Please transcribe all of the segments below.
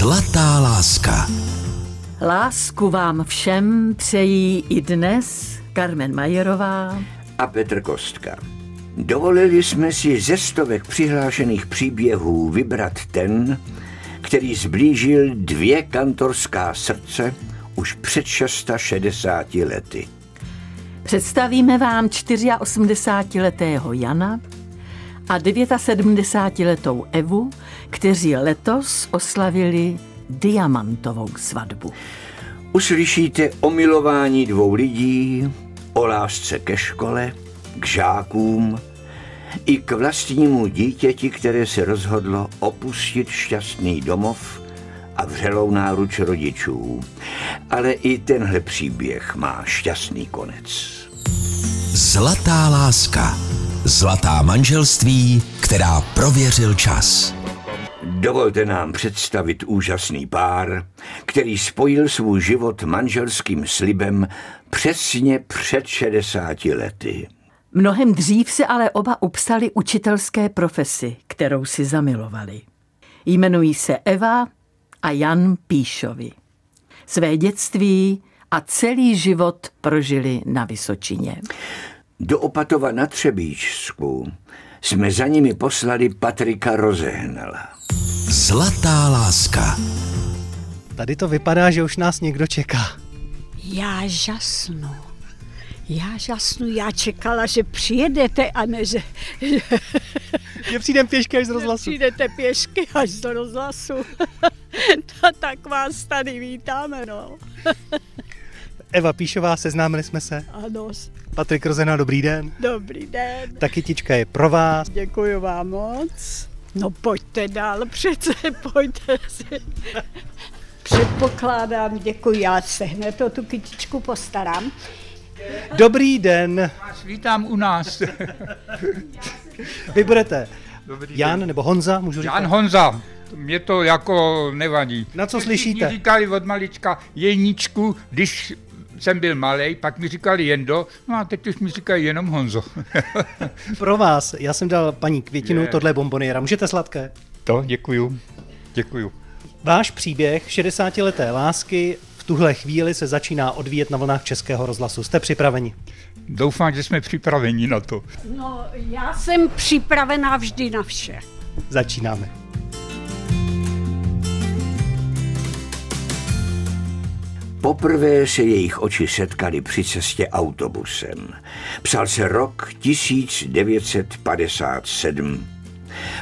Zlatá láska. Lásku vám všem přejí i dnes Carmen Majerová a Petr Kostka. Dovolili jsme si ze stovek přihlášených příběhů vybrat ten, který zblížil dvě kantorská srdce už před 660 lety. Představíme vám 84-letého Jana a 79-letou Evu, kteří letos oslavili diamantovou svatbu. Uslyšíte o milování dvou lidí, o lásce ke škole, k žákům i k vlastnímu dítěti, které se rozhodlo opustit šťastný domov a vřelou náruč rodičů. Ale i tenhle příběh má šťastný konec. Zlatá láska. Zlatá manželství, která prověřil čas. Dovolte nám představit úžasný pár, který spojil svůj život manželským slibem přesně před 60 lety. Mnohem dřív se ale oba upsali učitelské profesi, kterou si zamilovali. Jmenují se Eva a Jan Píšovi. Své dětství a celý život prožili na Vysočině. Do Opatova na Třebíčsku jsme za nimi poslali Patrika Rozehnala. Zlatá láska. Tady to vypadá, že už nás někdo čeká. Já žasnu. Já žasnu, já čekala, že přijedete a ne, že... Že přijdem pěšky až z rozhlasu. Přijdete pěšky až do rozhlasu. no, tak vás tady vítáme, no. Eva Píšová, seznámili jsme se. Ano. Patrik Rozena, dobrý den. Dobrý den. Ta kytička je pro vás. Děkuji vám moc. No pojďte dál, přece pojďte si. Předpokládám, děkuji, já se hned o tu kytičku postarám. Dobrý den. Vás vítám u nás. Vy budete Dobrý Jan den. nebo Honza, můžu říkat? Jan Honza. Mě to jako nevadí. Na co slyšíte? Mě říkali od malička Jeničku, když jsem byl malý, pak mi říkali Jendo, no a teď už mi říkají jenom Honzo. Pro vás, já jsem dal paní Květinu, je. tohle bomboniera. Můžete sladké? To, děkuju. Děkuju. Váš příběh 60-leté lásky v tuhle chvíli se začíná odvíjet na vlnách Českého rozhlasu. Jste připraveni? Doufám, že jsme připraveni na to. No, já jsem připravená vždy na vše. Začínáme. Poprvé se jejich oči setkali při cestě autobusem. Psal se rok 1957.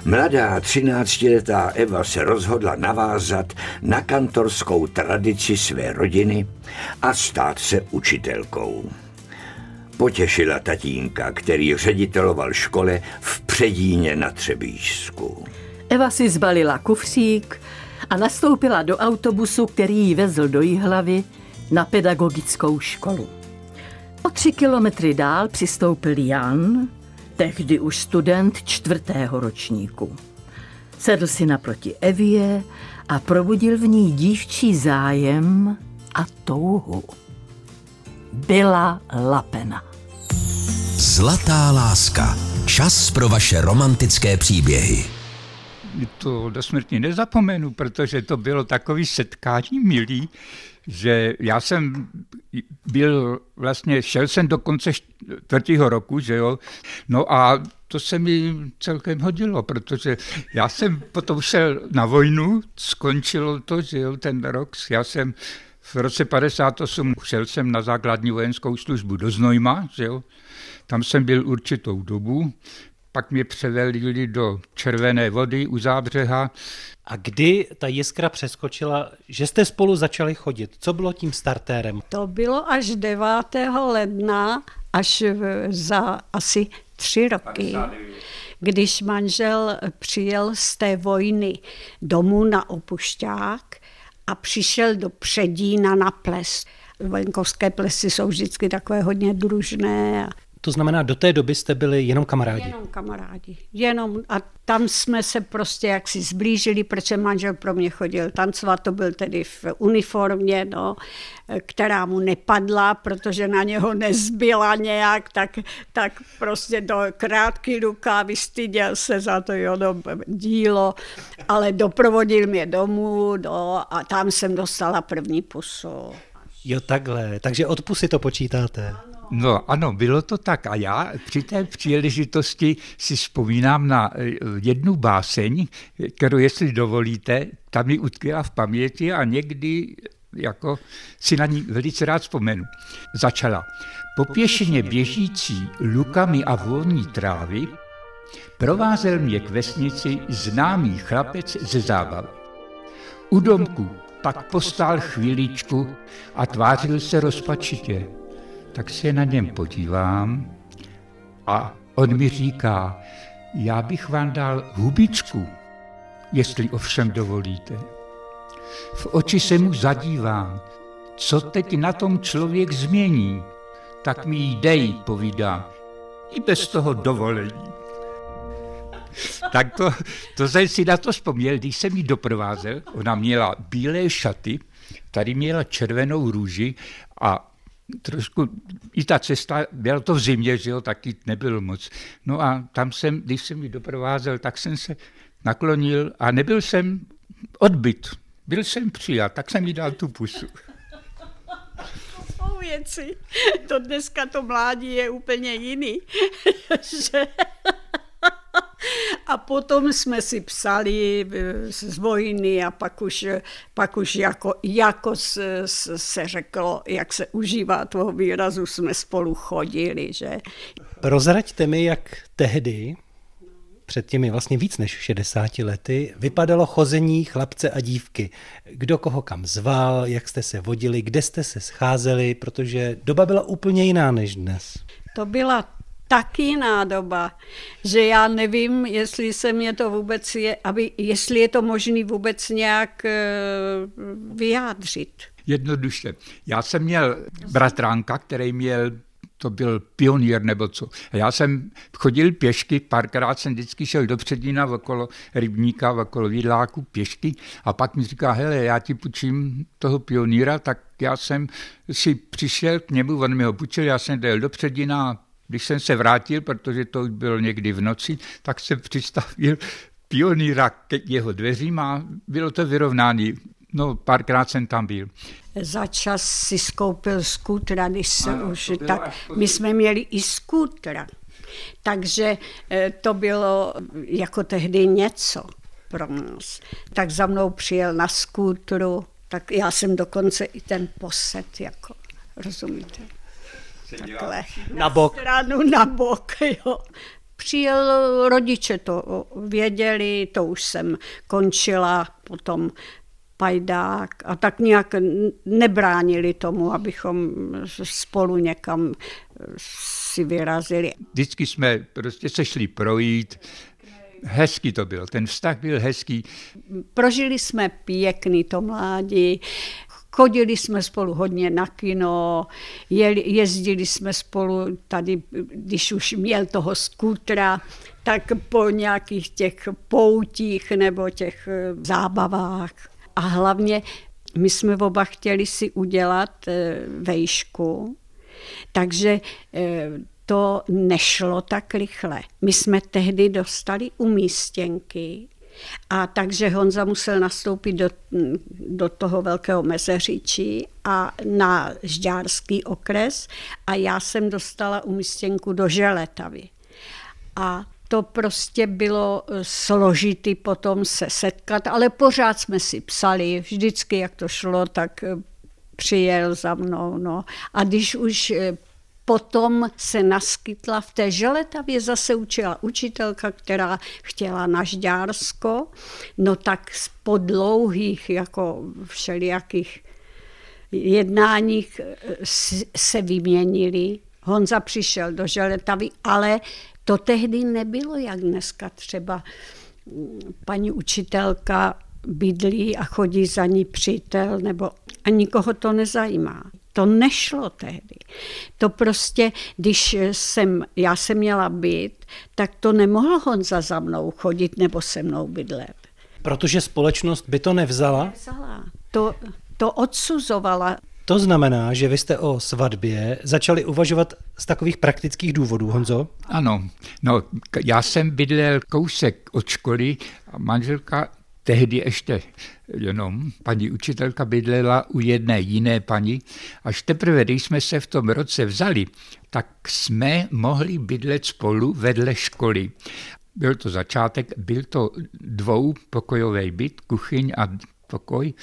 Mladá třináctiletá Eva se rozhodla navázat na kantorskou tradici své rodiny a stát se učitelkou. Potěšila tatínka, který řediteloval škole v Předíně na Třebíčsku. Eva si zbalila kufřík a nastoupila do autobusu, který ji vezl do Jihlavy na pedagogickou školu. O tři kilometry dál přistoupil Jan, tehdy už student čtvrtého ročníku. Sedl si naproti Evě a probudil v ní dívčí zájem a touhu. Byla lapena. Zlatá láska. Čas pro vaše romantické příběhy. To do smrti nezapomenu, protože to bylo takový setkání milý, že já jsem byl vlastně, šel jsem do konce čtvrtého roku, že jo, no a to se mi celkem hodilo, protože já jsem potom šel na vojnu, skončilo to, že jo, ten rok, já jsem v roce 58 šel jsem na základní vojenskou službu do Znojma, že jo, tam jsem byl určitou dobu, pak mě převelili do červené vody u zábřeha. A kdy ta jiskra přeskočila, že jste spolu začali chodit? Co bylo tím startérem? To bylo až 9. ledna, až za asi tři roky. Když manžel přijel z té vojny domů na opušťák a přišel do Předína na ples. Venkovské plesy jsou vždycky takové hodně družné. To znamená, do té doby jste byli jenom kamarádi? Jenom kamarádi. Jenom a tam jsme se prostě jaksi zblížili, protože manžel pro mě chodil tancovat, to byl tedy v uniformě, no, která mu nepadla, protože na něho nezbyla nějak, tak, tak prostě do krátký rukávy styděl se za to jo, dílo, ale doprovodil mě domů no, a tam jsem dostala první pusu. Jo, takhle. Takže od pusy to počítáte. No ano, bylo to tak. A já při té příležitosti si vzpomínám na eh, jednu báseň, kterou, jestli dovolíte, tam mi utkvěla v paměti a někdy jako si na ní velice rád vzpomenu. Začala. Po pěšině běžící lukami a volní trávy provázel mě k vesnici známý chlapec ze zábavy. U domku pak postál chvíličku a tvářil se rozpačitě tak se na něm podívám a on mi říká, já bych vám dal hubičku, jestli ovšem dovolíte. V oči se mu zadívám, co teď na tom člověk změní, tak mi jí dej, povídá, i bez toho dovolení. Tak to, to jsem si na to vzpomněl, když jsem ji doprovázel. Ona měla bílé šaty, tady měla červenou růži a trošku, i ta cesta, byla to v zimě, že jo, taky nebylo moc. No a tam jsem, když jsem ji doprovázel, tak jsem se naklonil a nebyl jsem odbyt. Byl jsem přijat, tak jsem jí dal tu pusu. Věci. To dneska to mládí je úplně jiný. že a potom jsme si psali eh, z vojny a pak už, pak už jako, jako se, se řeklo, jak se užívá toho výrazu, jsme spolu chodili. Že? Prozraďte mi, jak tehdy, před těmi vlastně víc než 60 lety, vypadalo chození chlapce a dívky. Kdo koho kam zval, jak jste se vodili, kde jste se scházeli, protože doba byla úplně jiná než dnes. To byla tak jiná doba, že já nevím, jestli se mě to vůbec je, aby, jestli je to možné vůbec nějak eh, vyjádřit. Jednoduše. Já jsem měl bratránka, který měl to byl pionýr nebo co. A já jsem chodil pěšky, párkrát jsem vždycky šel do Předína okolo rybníka, okolo Vidláku pěšky a pak mi říká, hele, já ti půjčím toho pionýra, tak já jsem si přišel k němu, on mi ho půjčil, já jsem dojel do Předina když jsem se vrátil, protože to už bylo někdy v noci, tak jsem přistavil pionýra k jeho dveřím a bylo to vyrovnání. No, párkrát jsem tam byl. Za čas si skoupil skutra, když se ano, už tak... My jsme měli i skutra. Takže eh, to bylo jako tehdy něco pro nás. Tak za mnou přijel na skútru, tak já jsem dokonce i ten posed, jako, rozumíte? Takhle. Na bok. Stranu na bok, jo. Přijel rodiče to věděli, to už jsem končila, potom pajdák a tak nějak nebránili tomu, abychom spolu někam si vyrazili. Vždycky jsme prostě se šli projít, Hezký to byl, ten vztah byl hezký. Prožili jsme pěkný to mládí, Chodili jsme spolu hodně na kino, jezdili jsme spolu tady, když už měl toho skutra, tak po nějakých těch poutích nebo těch eh, zábavách. A hlavně my jsme oba chtěli si udělat eh, vejšku, takže eh, to nešlo tak rychle. My jsme tehdy dostali umístěnky a takže Honza musel nastoupit do, do toho velkého mezeříčí a na Žďárský okres a já jsem dostala umístěnku do Želetavy. A to prostě bylo eh, složitý potom se setkat, ale pořád jsme si psali, vždycky jak to šlo, tak eh, přijel za mnou. No. A když už eh, Potom se naskytla v té Želetavě, zase učila učitelka, která chtěla na Žďársko, no tak po dlouhých jako všelijakých jednáních eh, se vyměnili. Honza přišel do Želetavy, ale to tehdy nebylo, jak dneska třeba mm, paní učitelka bydlí a chodí za ní přítel, nebo a nikoho to nezajímá To nešlo tehdy. To prostě, když jsem, já jsem měla být, tak to nemohl Honza za mnou chodit nebo se mnou bydlet. Protože společnost by to nevzala? Nevzala. To, to odsuzovala. To znamená, že vy jste o svatbě začali uvažovat z takových praktických důvodů, Honzo? Ano, no, já jsem bydlel kousek od školy a manželka tehdy ještě jenom paní učitelka bydlela u jedné jiné paní. Až teprve, když jsme se v tom roce vzali, tak jsme mohli bydlet spolu vedle školy. Byl to začátek, byl to dvoupokojový byt, kuchyň a pokoj.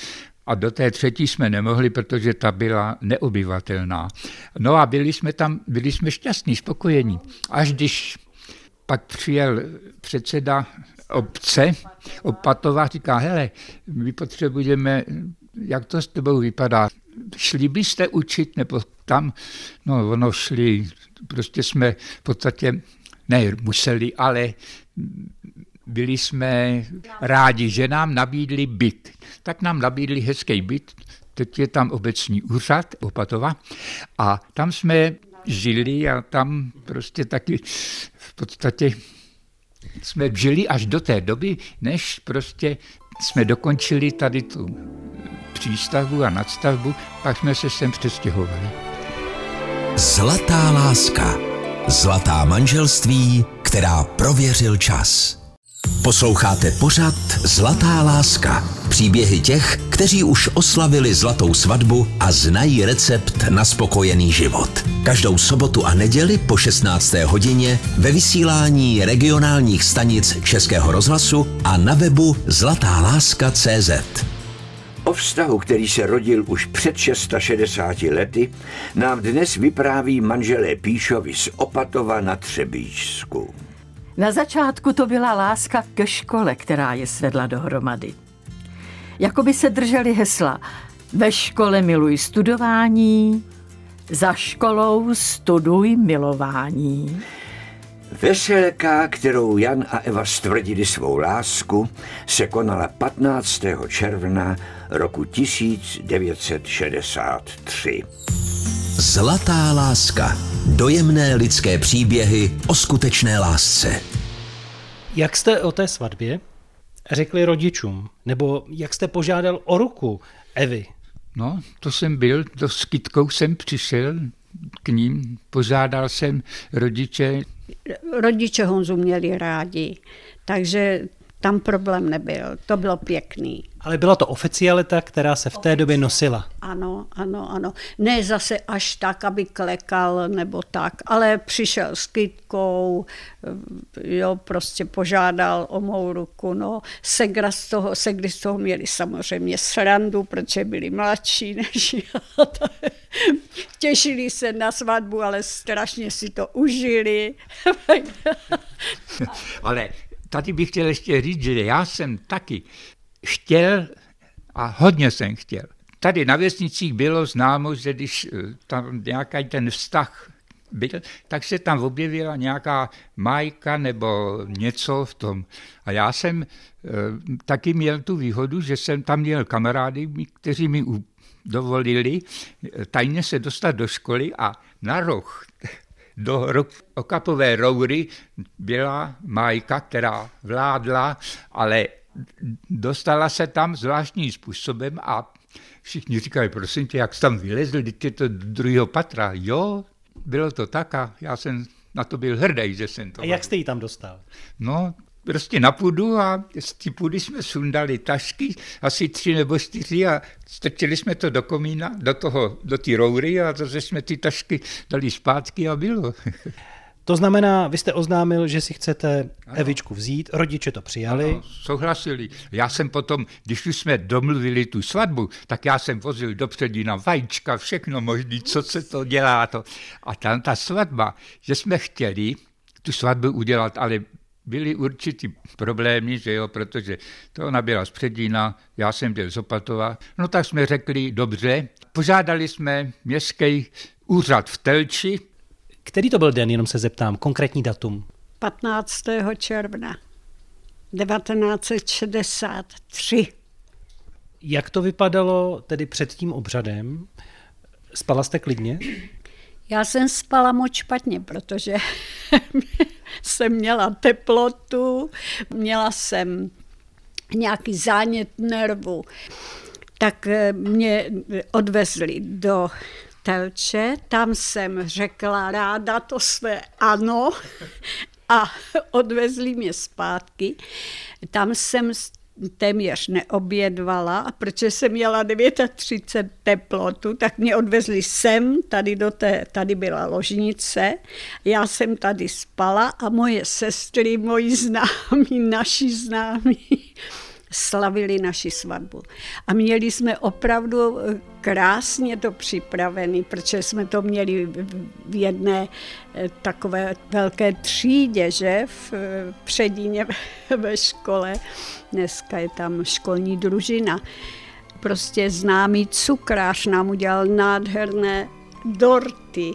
A do té třetí jsme nemohli, protože ta byla neobyvatelná. No a byli jsme tam, byli jsme šťastní, spokojení. Až když pak přijel předseda obce, Opatova, říká, hele, my potřebujeme, jak to s tebou vypadá, šli byste učit, nebo tam, no ono šli, prostě jsme v podstatě, ne museli, ale byli jsme rádi, že nám nabídli byt. Tak nám nabídli hezký byt, teď je tam obecní úřad Opatova a tam jsme žili a tam prostě taky v podstatě jsme žili až do té doby, než prostě jsme dokončili tady tu přístavbu a nadstavbu, pak jsme se sem přestěhovali. Zlatá láska. Zlatá manželství, která prověřil čas. Posloucháte pořad Zlatá láska. Příběhy těch, kteří už oslavili zlatou svatbu a znají recept na spokojený život. Každou sobotu a neděli po 16. hodině ve vysílání regionálních stanic Českého rozhlasu a na webu zlatáláska.cz. O vztahu, který se rodil už před 660 lety, nám dnes vypráví manželé Píšovi z Opatova na Třebíčsku. Na začátku to byla láska ke škole, která je svedla dohromady. Jakoby se drželi hesla ve škole miluj studování, za školou studuj milování. Veselka, kterou Jan a Eva stvrdili svou lásku, se konala 15. června roku 1963. Zlatá láska. Dojemné lidské příběhy o skutečné lásce. Jak jste o té svatbě řekli rodičům? Nebo jak jste požádal o ruku Evy? No, to jsem byl, to s kytkou jsem přišel k ním, požádal jsem rodiče. Rodiče Honzu měli rádi, takže tam problém nebyl. To bylo pěkný. Ale byla to oficialita, která se v té době nosila. Ano, ano, ano. Ne zase až tak, aby klekal nebo tak, ale přišel s kytkou, jo, prostě požádal o mou ruku, no. Segra z toho, segry z toho měli samozřejmě srandu, protože byli mladší než já. Těšili se na svatbu, ale strašně si to užili. ale tady bych chtěl ještě říct, že já jsem taky chtěl a hodně jsem chtěl. Tady na vesnicích bylo známo, že když eh, tam nějaký ten vztah byl, tak se tam objevila nějaká majka nebo něco v tom. A já jsem e, taky měl tu výhodu, že jsem tam měl kamarády, kteří mi dovolili eh, tajně se dostat do školy a na roh do okapové roury byla majka, která vládla, ale dostala se tam zvláštním způsobem a všichni říkali, prosím tě, jak jsi tam vylezl, teď je to do druhého patra. Jo, bylo to tak a já jsem na to byl hrdý, že jsem to... A jak jste ji tam dostal? No, prostě na půdu a z té půdy jsme sundali tašky, asi tři nebo čtyři a strčili jsme to do komína, do toho, do té roury a zase jsme ty tašky dali zpátky a bylo. To znamená, vy jste oznámil, že si chcete ano. Evičku vzít, rodiče to přijali. Ano, souhlasili. Já jsem potom, když už jsme domluvili tu svatbu, tak já jsem vozil do na vajíčka, všechno možné, co se to dělá. To. A tam ta svatba, že jsme chtěli tu svatbu udělat, ale byly určitý problémy, že jo, protože to ona byla z Předína, já jsem byl z Opatova. No tak jsme řekli, dobře, požádali jsme městský úřad v Telči. Který to byl den, jenom se zeptám, konkrétní datum? 15. června 1963. Jak to vypadalo tedy před tím obřadem? Spala jste klidně? Já jsem spala moc špatně, protože jsem měla teplotu, měla jsem nějaký zánět nervu, tak eh, mě odvezli do Telče, tam jsem řekla ráda to své ano a odvezli mě zpátky. Tam jsem téměř neobědvala a protože jsem měla 39 teplotu, tak mě odvezli sem, tady, do té, tady byla ložnice, já jsem tady spala a moje sestry, moji známí, naši známí, slavili naši svatbu. A měli jsme opravdu eh, krásně to připravený, protože jsme to měli v jedné eh, takové velké třídě, že, v eh, Předíně ve škole. Dneska je tam školní družina. Prostě známý cukrář nám udělal nádherné dorty,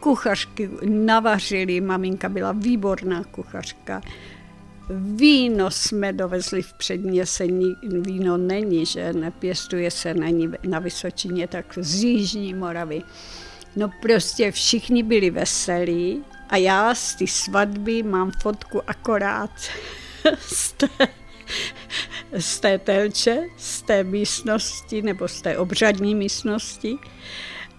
kuchařky navařili, maminka byla výborná kuchařka. Víno jsme dovezli v předměsení, víno není, že nepěstuje se není na Vysočině, tak z Jižní Moravy. No prostě všichni byli veselí a já z té svatby mám fotku akorát z té, z té telče, z té místnosti nebo z té obřadní místnosti.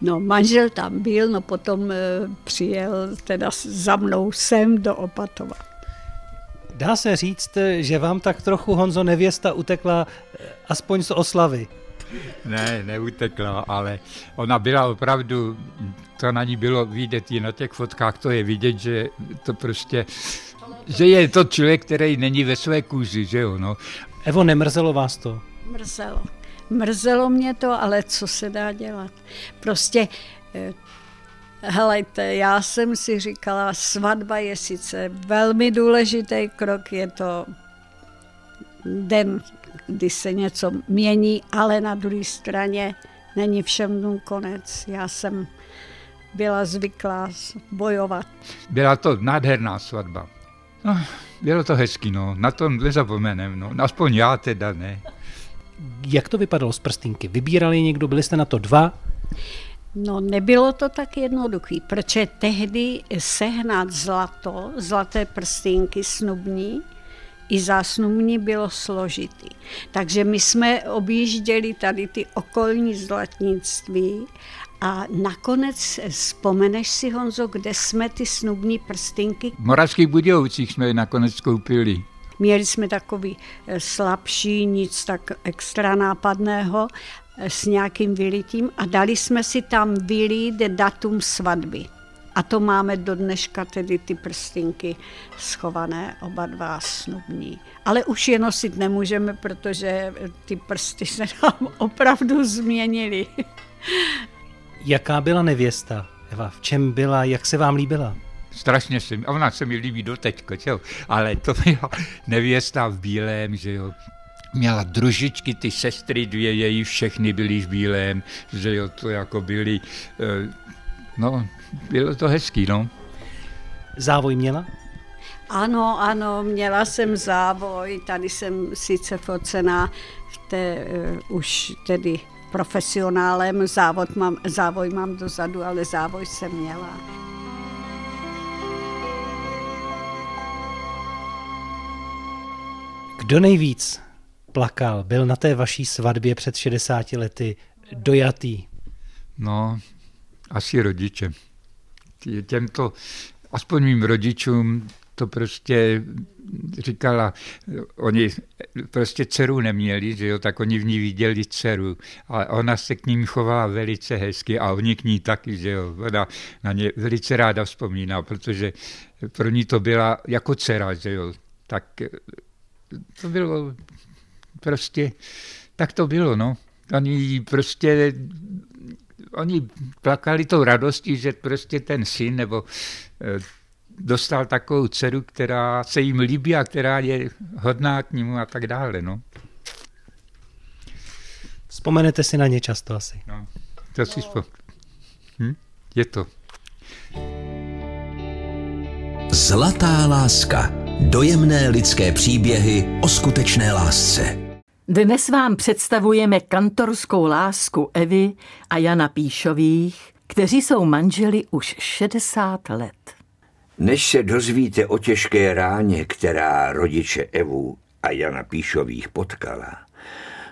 No, manžel tam byl, no potom e, přijel teda za mnou sem do Opatova. Dá se říct, že vám tak trochu Honzo nevěsta utekla eh, aspoň z oslavy. Ne, neutekla, ale ona byla opravdu, to na ní bylo vidět i na těch fotkách, to je vidět, že to prostě, že je to člověk, který není ve své kůži, že jo, no. Evo, nemrzelo vás to? Mrzelo. Mrzelo mě to, ale co se dá dělat? Prostě eh, Helejte, já jsem si říkala, svatba je sice velmi důležitý krok, je to den, kdy se něco mění, ale na druhé straně není všem konec. Já jsem byla zvyklá bojovat. Byla to nádherná svatba. No, bylo to hezký, no. Na to nezapomenem, no. Aspoň já teda ne. Jak to vypadalo z prstínky? Vybírali někdo, byli jste na to dva? No nebylo to tak jednoduché, protože tehdy sehnat zlato, zlaté prstínky snubní, i zásnubní bylo složitý. Takže my jsme objížděli tady ty okolní zlatnictví a nakonec vzpomeneš si, Honzo, kde jsme ty snubní prstinky? V Moravských Budějovicích jsme je nakonec koupili. Měli jsme takový eh, slabší, nic tak extra nápadného s nějakým vylitím a dali jsme si tam vylít datum svatby. A to máme do dneška tedy ty prstinky schované, oba dva snubní. Ale už je nosit nemůžeme, protože ty prsty se nám opravdu změnily. Jaká byla nevěsta, Eva? V čem byla, jak se vám líbila? Strašně se mi, ona se mi líbí doteďko, čo? ale to byla nevěsta v bílém, že jo, měla družičky, ty sestry dvě její, všechny byly v bílém, že jo, to jako byly, eh, no, bylo to hezký, no. Závoj měla? Ano, ano, měla jsem závoj, tady jsem sice focená v té uh, už tedy profesionálem, závod mám, závoj mám dozadu, ale závoj jsem měla. Kdo nejvíc plakal, byl na té vaší svatbě před 60 lety dojatý? No, asi rodiče. Těmto, aspoň mým rodičům, to prostě říkala, oni prostě dceru neměli, že jo, tak oni v ní viděli dceru a ona se k ním chovala velice hezky a oni k ní taky, že jo, ona na ně velice ráda vzpomíná, protože pro ní to byla jako dcera, že jo, tak to bylo prostě tak to bylo, no. Oni prostě, oni plakali tou radostí, že prostě ten syn nebo eh, dostal takovou dceru, která se jim líbí a která je hodná k němu a tak dále, no. Vzpomenete si na ně často asi. No, to si vzpom... hm? Je to. Zlatá láska. Dojemné lidské příběhy o skutečné lásce. Dnes vám představujeme kantorskou lásku Evy a Jana Píšových, kteří jsou manželi už 60 let. Než se dozvíte o těžké ráně, která rodiče Evu a Jana Píšových potkala,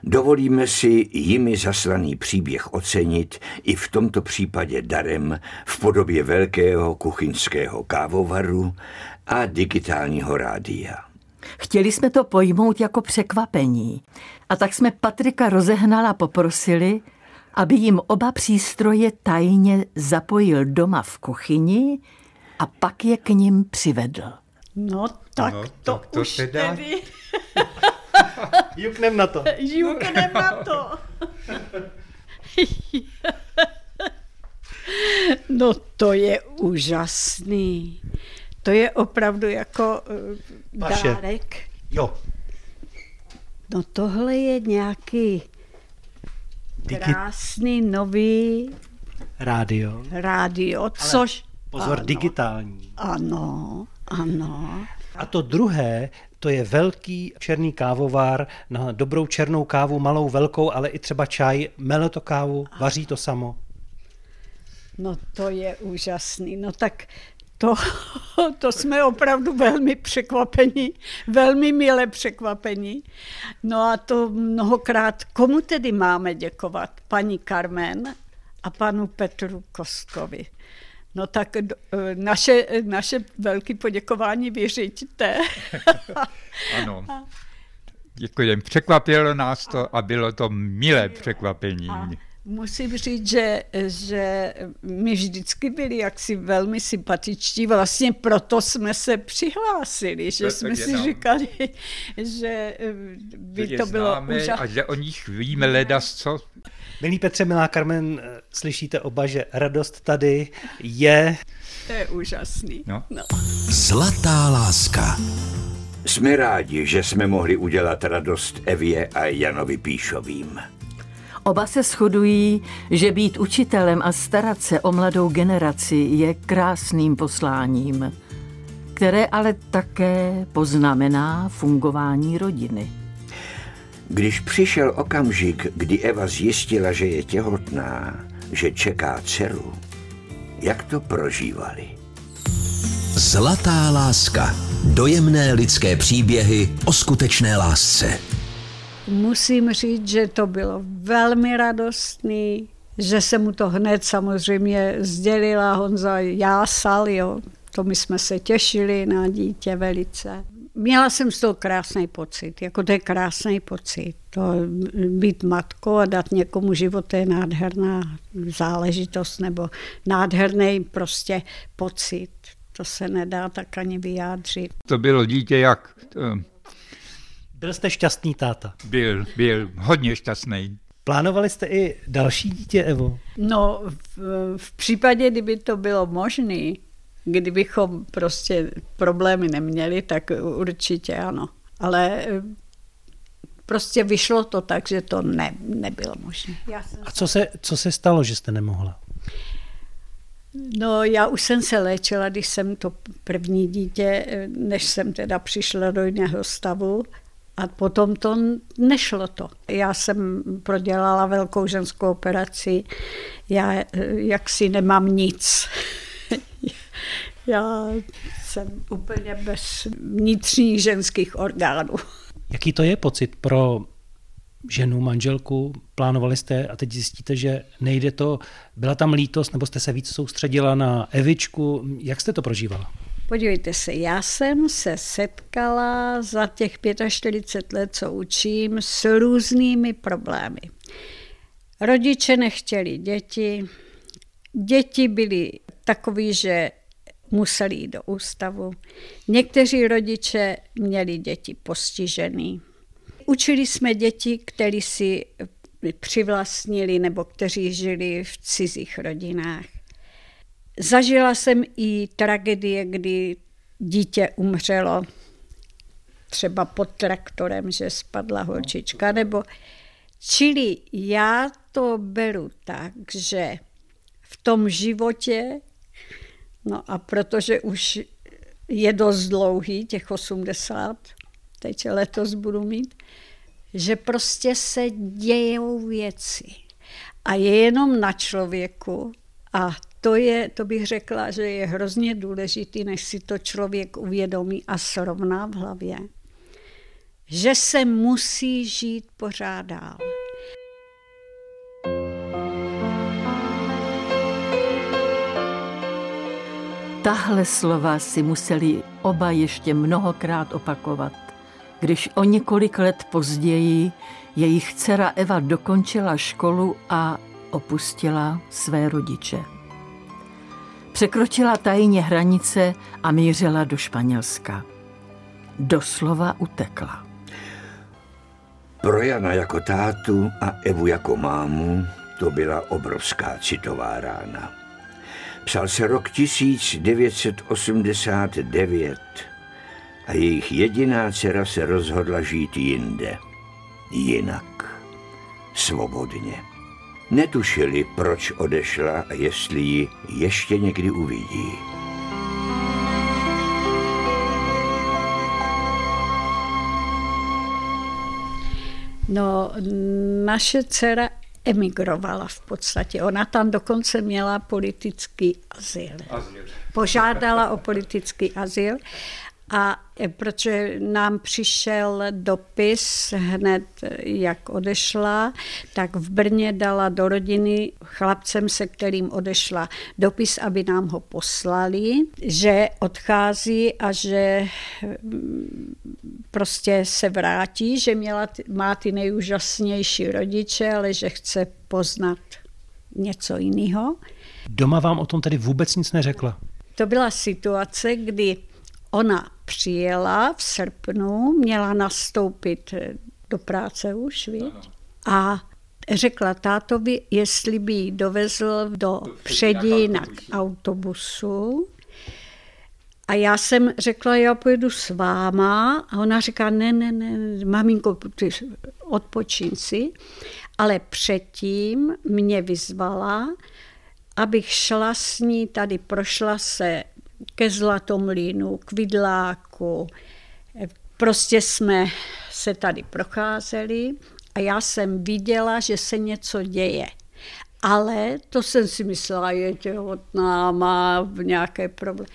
dovolíme si jimi zaslaný příběh ocenit i v tomto případě darem v podobě velkého kuchyňského kávovaru a digitálního rádia. Chtěli jsme to pojmout jako překvapení a tak jsme Patrika rozehnala poprosili, aby jim oba přístroje tajně zapojil doma v kuchyni a pak je k ním přivedl. No tak no, to, tak to už teda... tedy... Juknem na to. Juknem na to. no to je úžasný. To je opravdu jako uh, Vaše. dárek. Jo. No tohle je nějaký Digi... krásný nový rádio. Rádio, což... pozor, ano, digitální. Ano, ano. A to druhé, to je velký černý kávovár na dobrou černou kávu, malou, velkou, ale i třeba čaj. Mele to kávu, vaří to samo. No to je úžasný. No tak to, to jsme opravdu velmi překvapení, velmi milé překvapení. No a to mnohokrát, komu tedy máme děkovat? Paní Carmen a panu Petru Kostkovi. No tak e, naše, naše velké poděkování vyřiďte. ano. Děkuji. Překvapilo nás to a bylo to milé překvapení. A Musím říct, že, že my vždycky byli jaksi velmi sympatičtí, vlastně proto jsme se přihlásili, že jsme si nám. říkali, že by to bylo úžasné. A že o nich víme ledas co. Milí Petře, milá Carmen, slyšíte oba, že radost tady je... To je úžasný. No. No. Zlatá láska. Jsme rádi, že jsme mohli udělat radost Evě a Janovi Píšovým. Oba se shodují, že být učitelem a starat se o mladou generaci je krásným posláním, které ale také poznamená fungování rodiny. Když přišel okamžik, kdy Eva zjistila, že je těhotná, že čeká dceru, jak to prožívali? Zlatá láska. Dojemné lidské příběhy o skutečné lásce. Musím říct, že to bylo velmi radostný, že se mu to hned samozřejmě sdělila Honza jásal, jo. To my jsme se těšili na dítě velice. Měla jsem z toho krásný pocit, jako to je krásný pocit. To být matkou a dát někomu život, to je nádherná záležitost nebo nádherný prostě pocit. To se nedá tak ani vyjádřit. To bylo dítě jak byl jste šťastný táta? Byl, byl, hodně šťastný. Plánovali jste i další dítě, Evo? No, v, v případě, kdyby to bylo možné, kdybychom prostě problémy neměli, tak určitě ano. Ale eh, prostě vyšlo to tak, že to ne, nebylo možné. A co se, co se stalo, že jste nemohla? No, já už jsem se léčila, když jsem to první dítě, eh, než jsem teda přišla do jiného stavu, a potom to nešlo to. Já jsem prodělala velkou ženskou operaci, já jaksi nemám nic. já jsem úplně bez vnitřních ženských orgánů. Jaký to je pocit pro ženu, manželku, plánovali jste a teď zjistíte, že nejde to, byla tam lítost, nebo jste se víc soustředila na Evičku, jak jste to prožívala? Podívejte se, já jsem se setkala za těch 45 let, co učím, s různými problémy. Rodiče nechtěli děti, děti byly takový, že museli jít do ústavu. Někteří rodiče měli děti postižený. Učili jsme děti, kteří si přivlastnili nebo kteří žili v cizích rodinách. Zažila jsem i tragédie, kdy dítě umřelo třeba pod traktorem, že spadla holčička, nebo Čili já to beru tak, že v tom životě, no a protože už je dost dlouhý, těch 80, teď letos budu mít, že prostě se dějou věci. A je jenom na člověku, a to, je, to bych řekla, že je hrozně důležitý, než si to člověk uvědomí a srovná v hlavě, že se musí žít pořád dál. Tahle slova si museli oba ještě mnohokrát opakovat, když o několik let později jejich dcera Eva dokončila školu a opustila své rodiče. Překročila tajně hranice a mířila do Španělska. Doslova utekla. Pro Jana jako tátu a Evu jako mámu to byla obrovská citová rána. Psal se rok 1989 a jejich jediná dcera se rozhodla žít jinde. Jinak. Svobodně. Netušili, proč odešla a jestli ji ještě někdy uvidí. No, naše dcera emigrovala v podstatě. Ona tam dokonce měla politický azyl. azyl. Požádala o politický azyl a protože nám přišel dopis hned, jak odešla, tak v Brně dala do rodiny chlapcem, se kterým odešla, dopis, aby nám ho poslali, že odchází a že mm, prostě se vrátí, že měla, má ty nejúžasnější rodiče, ale že chce poznat něco jiného. Doma vám o tom tedy vůbec nic neřekla? To byla situace, kdy Ona přijela v srpnu, měla nastoupit do práce už, víc? A řekla tátovi, jestli by ji dovezl do Předína k autobusu. A já jsem řekla, já pojedu s váma. A ona říká, ne, ne, ne, maminko, ty odpočín si. Ale předtím mě vyzvala, abych šla s ní, tady prošla se ke Zlatomlínu, k Vidláku. Prostě jsme se tady procházeli a já jsem viděla, že se něco děje. Ale to jsem si myslela, je těhotná, má nějaké problémy.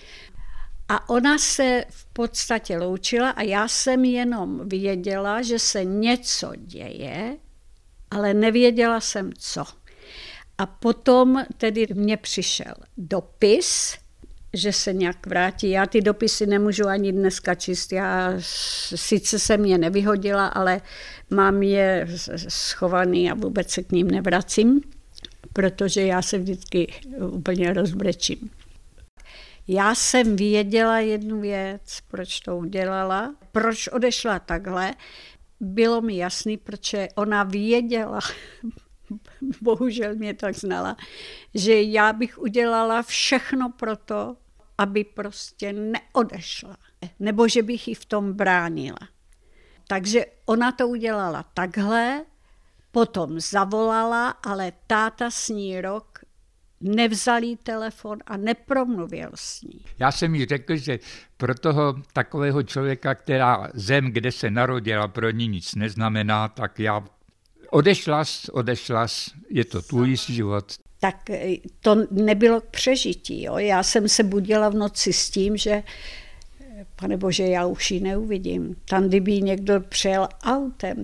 A ona se v podstatě loučila a já jsem jenom věděla, že se něco děje, ale nevěděla jsem co. A potom tedy mně přišel dopis, že se nějak vrátí. Já ty dopisy nemůžu ani dneska číst. Já sice jsem je nevyhodila, ale mám je schovaný a vůbec se k ním nevracím, protože já se vždycky úplně rozbrečím. Já jsem věděla jednu věc, proč to udělala, proč odešla takhle. Bylo mi jasný, proč ona věděla, bohužel mě tak znala, že já bych udělala všechno pro to, aby prostě neodešla, nebo že bych ji v tom bránila. Takže ona to udělala takhle, potom zavolala, ale táta s ní rok nevzal jí telefon a nepromluvil s ní. Já jsem jí řekl, že pro toho takového člověka, která zem, kde se narodila, pro ní nic neznamená, tak já odešla, odešla, je to tvůj život, tak eh, to nebylo k přežití. Jo. Já jsem se budila v noci s tím, že pane bože, já už ji neuvidím. Tam, kdyby někdo přijel autem,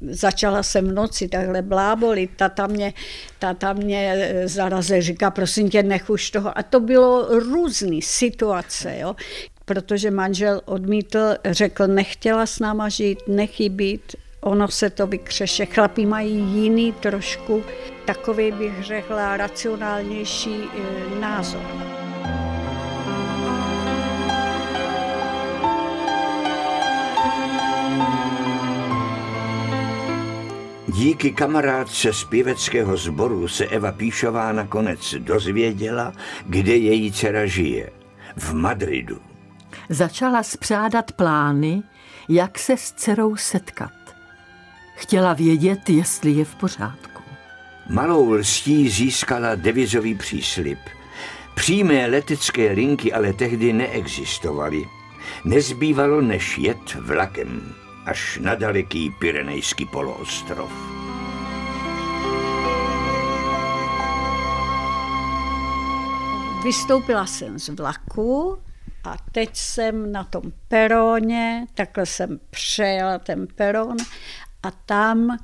začala jsem v noci takhle blábolit, tata mě, tata mě eh, zaraze, říká, prosím tě, nech už toho. A to bylo různé situace, jo. protože manžel odmítl, řekl, nechtěla s náma žít, nechy být, ono se to vykřeše. Chlapí mají jiný trošku, takový bych řekla, racionálnější e, názor. Díky kamarádce z pěveckého sboru se Eva Píšová nakonec dozvěděla, kde její dcera žije. V Madridu. Začala spřádat plány, jak se s dcerou setkat. Chtěla vědět, jestli je v pořádku. Malou lstí získala devizový příslip. Přímé letecké linky ale tehdy neexistovaly. Nezbývalo než jet vlakem. až na daleký Pyrenejský poloostrov. Vystoupila jsem z vlaku a teď jsem na tom peroně, takhle jsem přejela ten peron a tam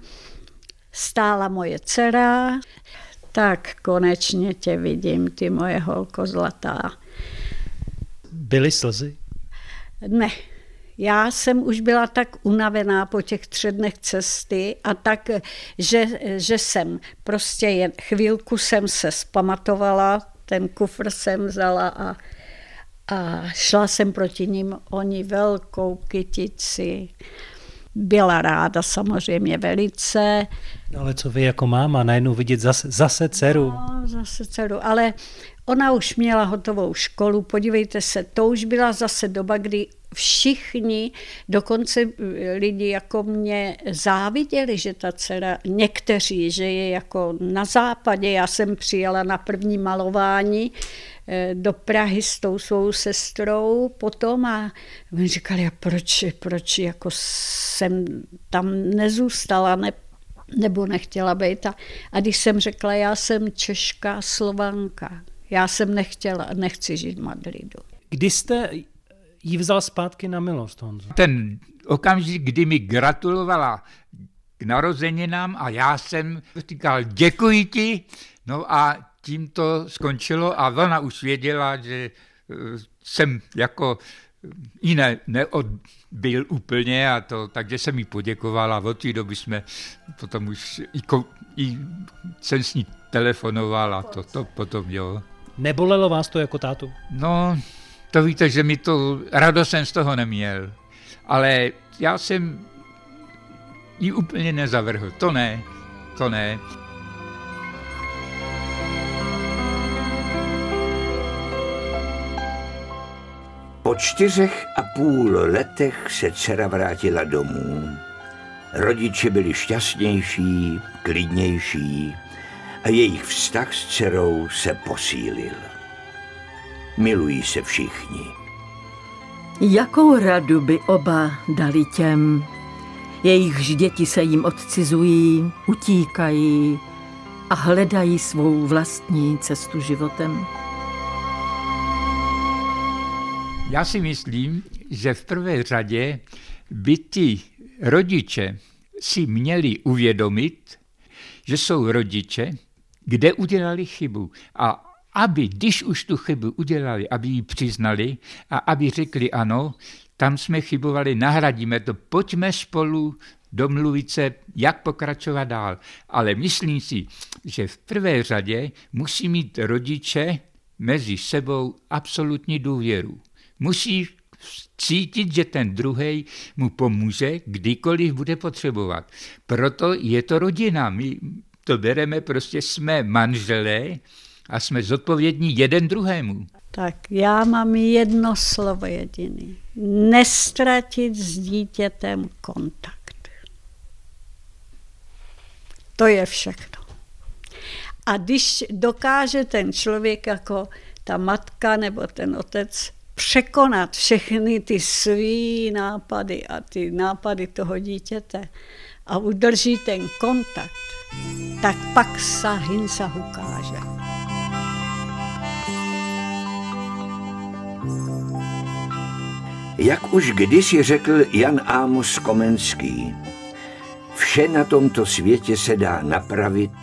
stála moje dcera. Tak konečně tě vidím, ty moje holko zlatá. Byly slzy? Ne, já jsem už byla tak unavená po těch třech dnech cesty a tak, že, že jsem prostě jen chvílku jsem se spamatovala, ten kufr jsem vzala a, a šla jsem proti ním. Oni velkou kytici. Byla ráda samozřejmě velice. No ale co vy jako máma, najednou vidět zase, zase dceru. No, zase dceru, ale ona už měla hotovou školu, podívejte se, to už byla zase doba, kdy všichni, dokonce lidi jako mě záviděli, že ta dcera, někteří, že je jako na západě, já jsem přijela na první malování eh, do Prahy s tou svou sestrou potom a oni říkali, a proč, proč jako jsem tam nezůstala, ne, nebo nechtěla být. A, a když jsem řekla, já jsem Češka, Slovanka, já jsem nechtěla, nechci žít v Madridu. Kdy jste jí vzal zpátky na milost, Honzo? Ten okamžik, kdy mi gratulovala k narozeninám a já jsem říkal děkuji ti, no a tím to skončilo a ona už věděla, že eh, jsem jako jiné neodbil úplně a to, takže jsem jí poděkoval a od té doby jsme potom už i, i jsem s ní telefonoval a to, to potom jo. Nebolelo vás to jako tátu? No, to víte, že mi to, radost jsem z toho neměl, ale já jsem ji úplně nezavrhl, to ne, to ne. Po čtyřech a půl letech se dcera vrátila domů. Rodiče byli šťastnější, klidnější a jejich vztah s dcerou se posílil. Milují se všichni. Jakou radu by oba dali těm, jejichž děti se jim odcizují, utíkají a hledají svou vlastní cestu životem? Já si myslím, že v prvé řadě by ti rodiče si měli uvědomit, že jsou rodiče, kde udělali chybu a aby, když už tu chybu udělali, aby ji přiznali a aby řekli ano, tam jsme chybovali, nahradíme to, pojďme spolu domluvit se, jak pokračovat dál. Ale myslím si, že v prvé řadě musí mít rodiče mezi sebou absolutní důvěru. Musí cítit, že ten druhý mu pomůže, kdykoliv bude potřebovat. Proto je to rodina. My to bereme, prostě jsme manželé a jsme zodpovědní jeden druhému. Tak já mám jedno slovo jediný. Nestratit s dítětem kontakt. To je všechno. A když dokáže ten člověk jako ta matka nebo ten otec překonat všechny ty svý nápady a ty nápady toho dítěte a udrží ten kontakt, tak pak sa hinsa ukáže. Jak už kdysi řekl Jan Amos Komenský, vše na tomto světě se dá napravit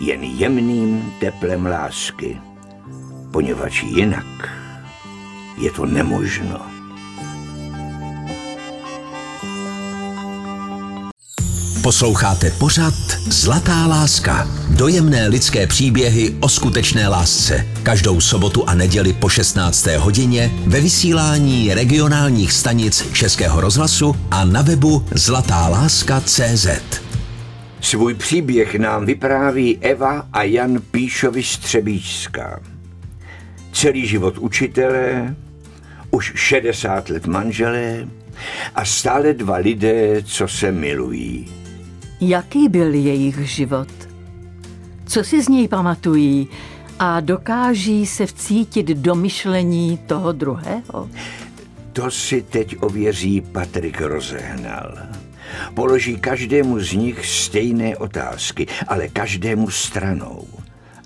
jen jemným teplem lásky, poněvadž jinak je to nemožno. Posloucháte pořad Zlatá láska. Dojemné lidské příběhy o skutečné lásce. Každou sobotu a neděli po 16. hodině ve vysílání regionálních stanic Českého rozhlasu a na webu zlatáláska.cz. Svůj příběh nám vypráví Eva a Jan Píšovi Střebíčská. Celý život učitelé, už 60 let manželé a stále dva lidé, co se milují. Jaký byl jejich život? Co si z něj pamatují a dokáží se vcítit do myšlení toho druhého? To si teď ověří Patrik rozehnal. Položí každému z nich stejné otázky, ale každému stranou,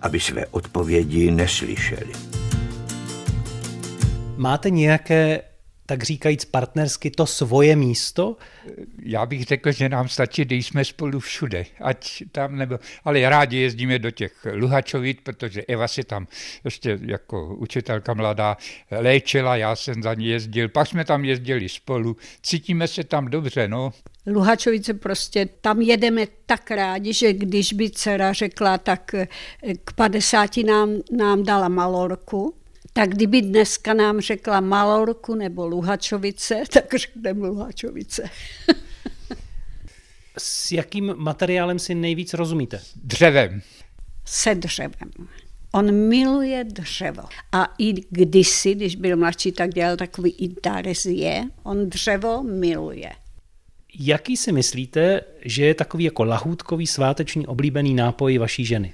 aby své odpovědi neslyšeli. Máte nějaké tak říkajíc partnersky to svoje místo? Já bych řekl, že nám stačí, když jsme spolu všude, ať tam nebo, ale rádi jezdíme do těch Luhačovit, protože Eva si tam ještě jako učitelka mladá léčila, já jsem za ní jezdil, pak jsme tam jezdili spolu, cítíme se tam dobře, no. Luhačovice prostě, tam jedeme tak rádi, že když by dcera řekla, tak k 50 nám, nám dala Malorku, tak kdyby dneska nám řekla Malorku nebo Luhačovice, tak řekneme Luhačovice. S jakým materiálem si nejvíc rozumíte? Dřevem. Se dřevem. On miluje dřevo. A i kdysi, když byl mladší, tak dělal takový intarzie. On dřevo miluje. Jaký si myslíte, že je takový jako lahůdkový sváteční oblíbený nápoj vaší ženy?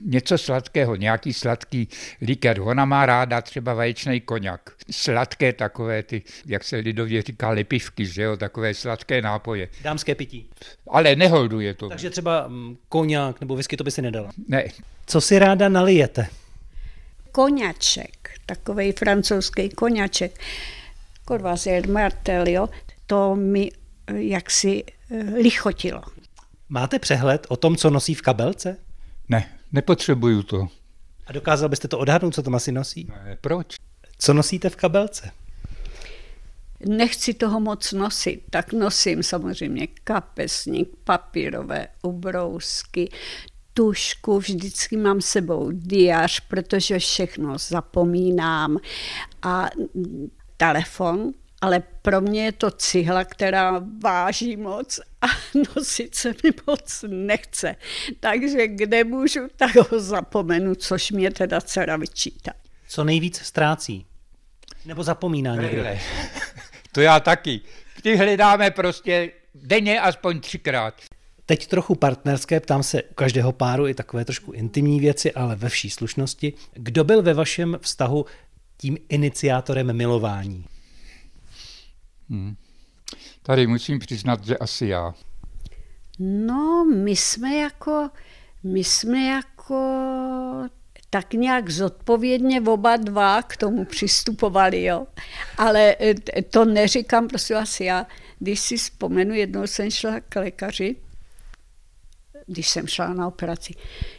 Něco sladkého, nějaký sladký likér. Ona má ráda třeba vaječný koněk. Sladké takové ty, jak se lidově říká, lepivky, že jo, takové sladké nápoje. Dámské pití. Ale neholduje to. Takže třeba mm, koněk nebo whisky to by si nedala. Ne. Co si ráda nalijete? Koňaček, takový francouzský koňaček. Corvazier Martel, jo, to mi eh, jaksi eh, lichotilo. Máte přehled o tom, co nosí v kabelce? Ne, nepotřebuju to. A dokázal byste to odhadnout, co tam asi nosí? Ne, proč? Co nosíte v kabelce? Nechci toho moc nosit, tak nosím samozřejmě kapesník, papírové ubrousky, tušku, vždycky mám sebou diář, protože všechno zapomínám a telefon, ale pro mě je to cihla, která váží moc a nosit se mi moc nechce. Takže kde můžu, tak ho zapomenu, což mě teda dcera vyčítá. Co nejvíc ztrácí? Nebo zapomíná někdo? To já taky. Ty hledáme prostě denně aspoň třikrát. Teď trochu partnerské, ptám se u každého páru i takové trošku intimní věci, ale ve vší slušnosti. Kdo byl ve vašem vztahu tím iniciátorem milování? Hmm. Tady musím přiznat, že asi já. No, my jsme jako, my jsme jako tak nějak zodpovědně oba dva k tomu přistupovali, jo. Ale eh, to neříkám, prosím vás, já, když si vzpomenu, jednou jsem šla k lékaři, když jsem šla na operaci,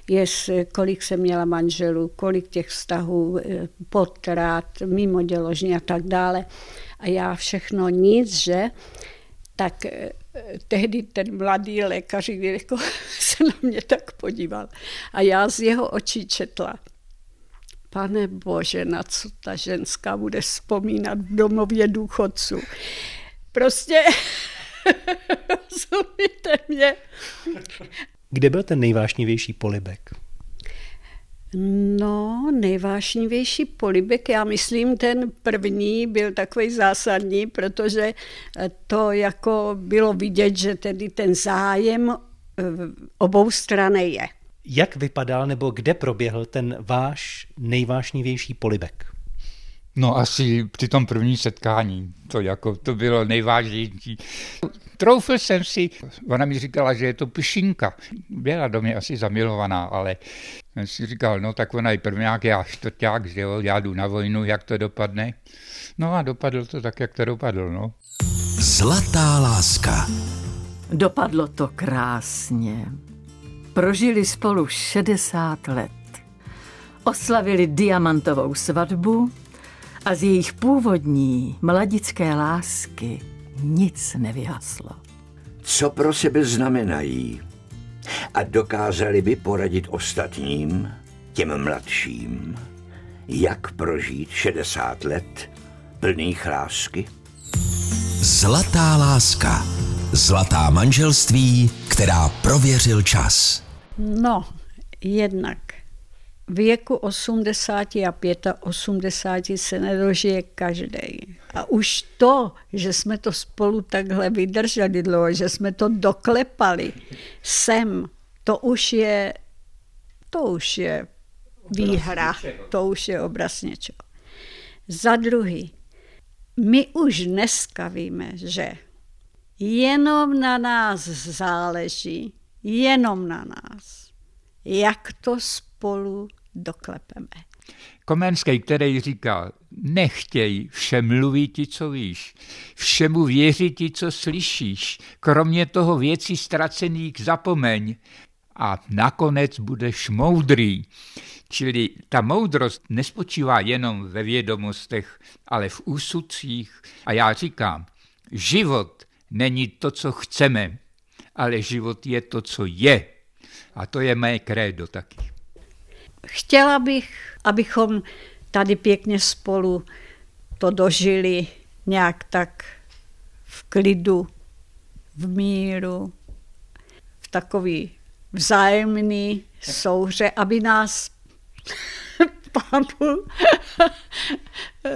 jest, kolik jsem měla manželů, kolik těch vztahů, eh, potrat, mimo děložní a tak dále. A já všechno nic, že? Tak eh, tehdy ten mladý lékař jako se na mě tak podíval. A já z jeho očí četla. Pane Bože, na co ta ženská bude vzpomínat v domově důchodců. Prostě, rozumíte mě? Kde byl ten nejvážnější polibek? No, nejvážnější polibek, já myslím, ten první byl takový zásadní, protože to jako bylo vidět, že tedy ten zájem eh, obou strany je. Jak vypadal nebo kde proběhl ten váš nejvážnější polibek? No asi při tom první setkání, to jako, to bylo nejvážnější. Troufl jsem si, ona mi říkala, že je to pišinka. Byla do mě asi zamilovaná, ale jsem si říkal, no tak ona je prvňák, já čtvrták, že jo, já jdu na vojnu, jak to dopadne. No a dopadlo to tak, jak to dopadlo, no. Zlatá láska. Dopadlo to krásně. Prožili spolu 60 let. Oslavili diamantovou svatbu a z jejich původní mladické lásky nic nevyhaslo. Co pro sebe znamenají a dokázali by poradit ostatním, těm mladším, jak prožít 60 let plných lásky? Zlatá láska. Zlatá manželství, která prověřil čas. No, jednak věku 80 a 85 se nedožije každý. A už to, že jsme to spolu takhle vydrželi dlouho, že jsme to doklepali sem, to už je, to už je výhra, to už je obraz něčeho. Za druhý, my už dneska víme, že jenom na nás záleží, jenom na nás, jak to spolu doklepeme. Komenský, který říká, nechtěj, všem mluví ti, co víš, všemu věří ti, co slyšíš, kromě toho věcí ztracených zapomeň a nakonec budeš moudrý. Čili ta moudrost nespočívá jenom ve vědomostech, ale v úsudcích. A já říkám, život není to, co chceme, ale život je to, co je. A to je mé krédo taky. Chtěla bych, abychom tady pěkně spolu to dožili nějak tak v klidu, v míru, v takový vzájemný souhře, aby nás pán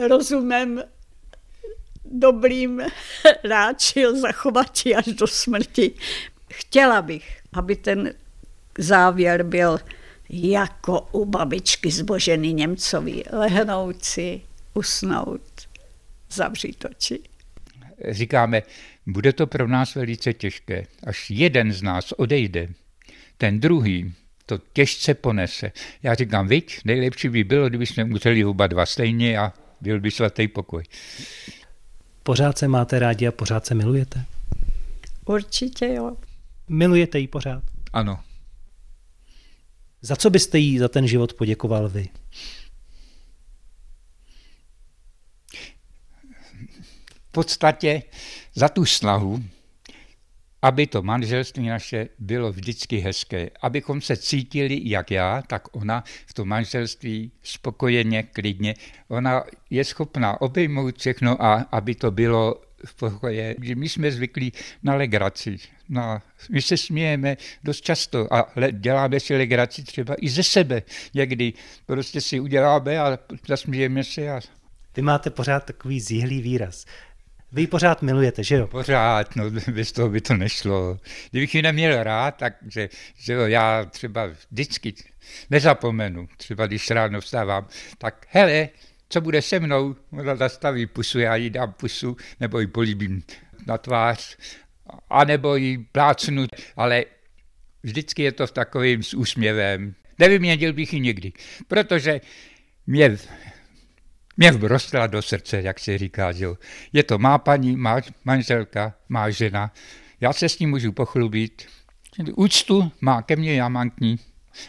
rozumem dobrým ráčil zachovat až do smrti. Chtěla bych, aby ten závěr byl jako u babičky zboženy Němcovi, lehnout si, usnout, zavřít oči. Říkáme, bude to pro nás velice těžké. Až jeden z nás odejde, ten druhý to těžce ponese. Já říkám, viď, nejlepší by bylo, kdyby jsme umřeli oba dva stejně a byl by svatý pokoj. Pořád se máte rádi a pořád se milujete? Určitě jo. Milujete ji pořád? Ano. Za co byste jí za ten život poděkoval vy? V podstatě za tu snahu, aby to manželství naše bylo vždycky hezké, abychom se cítili jak já, tak ona v tom manželství spokojeně, klidně. Ona je schopná obejmout všechno a aby to bylo v pokoje. My jsme zvyklí na legraci. Na, my se smějeme dost často a děláme si legraci třeba i ze sebe. Někdy prostě si uděláme a zasmějeme se. A... Vy máte pořád takový zjihlý výraz. Vy pořád milujete, že jo? Pořád, no bez toho by to nešlo. Kdybych ji neměl rád, tak že, že jo, já třeba vždycky nezapomenu, třeba když ráno vstávám, tak hele, co bude se mnou, ona zastaví pusu, já jí dám pusu, nebo ji políbím na tvář, anebo jí plácnu, ale vždycky je to v takovým s úsměvem. Nevyměnil bych ji nikdy, protože mě mě vrostla do srdce, jak se říká, že. Je to má paní, má manželka, má žena. Já se s ní můžu pochlubit. Úctu má ke mně, já mám k ní.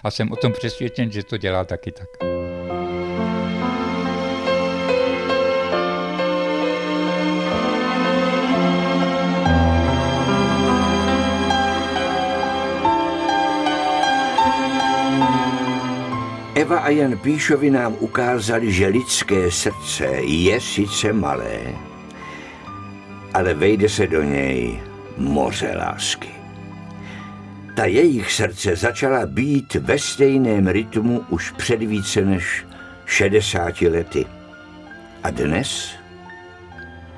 A jsem o tom přesvědčen, že to dělá taky tak. Eva a Jan Píšovi nám ukázali, že lidské srdce je sice malé, ale vejde se do něj moře lásky. Ta jejich srdce začala být ve stejném rytmu už před více než 60 lety. A dnes,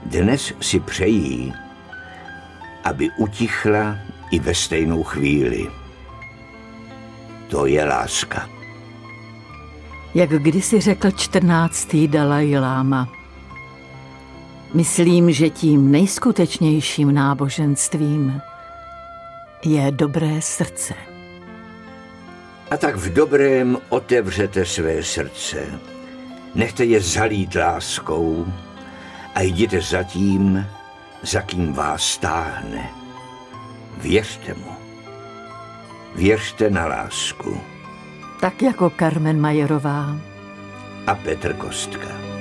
dnes si přejí, aby utichla i ve stejnou chvíli. To je láska jak kdysi řekl čtrnáctý Dalaj Lama. Myslím, že tím nejskutečnějším náboženstvím je dobré srdce. A tak v dobrém otevřete své srdce. Nechte je zalít láskou a jděte za tím, za kým vás stáhne. Věřte mu. Věřte na lásku tak jako Carmen Majerová a Petr Kostka.